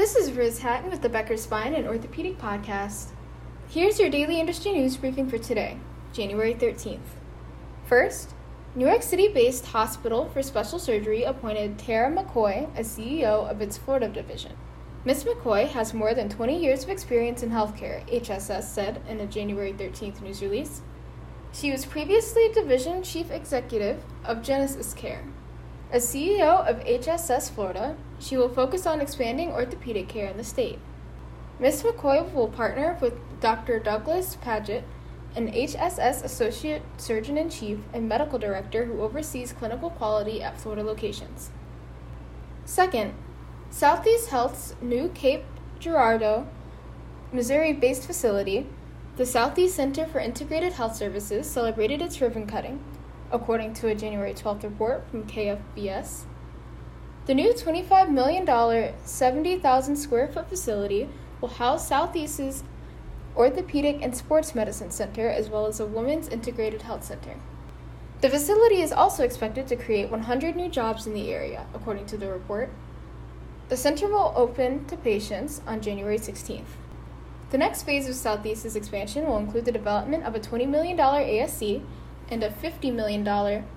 This is Riz Hatton with the Becker Spine and Orthopedic Podcast. Here's your daily industry news briefing for today, January 13th. First, New York City based Hospital for Special Surgery appointed Tara McCoy as CEO of its Florida division. Ms. McCoy has more than 20 years of experience in healthcare, HSS said in a January 13th news release. She was previously Division Chief Executive of GenesisCare. As CEO of HSS Florida, she will focus on expanding orthopedic care in the state. Ms. McCoy will partner with Dr. Douglas Padgett, an HSS Associate Surgeon in Chief and Medical Director who oversees clinical quality at Florida locations. Second, Southeast Health's new Cape Girardeau, Missouri based facility, the Southeast Center for Integrated Health Services, celebrated its ribbon cutting, according to a January 12th report from KFVS. The new $25 million, 70,000 square foot facility will house Southeast's Orthopedic and Sports Medicine Center as well as a Women's Integrated Health Center. The facility is also expected to create 100 new jobs in the area, according to the report. The center will open to patients on January 16th. The next phase of Southeast's expansion will include the development of a $20 million ASC and a $50 million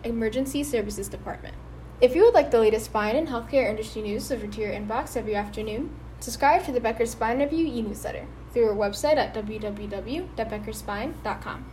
emergency services department. If you would like the latest spine and healthcare industry news delivered to your inbox every afternoon, subscribe to the Becker Spine Review e newsletter through our website at www.beckerspine.com.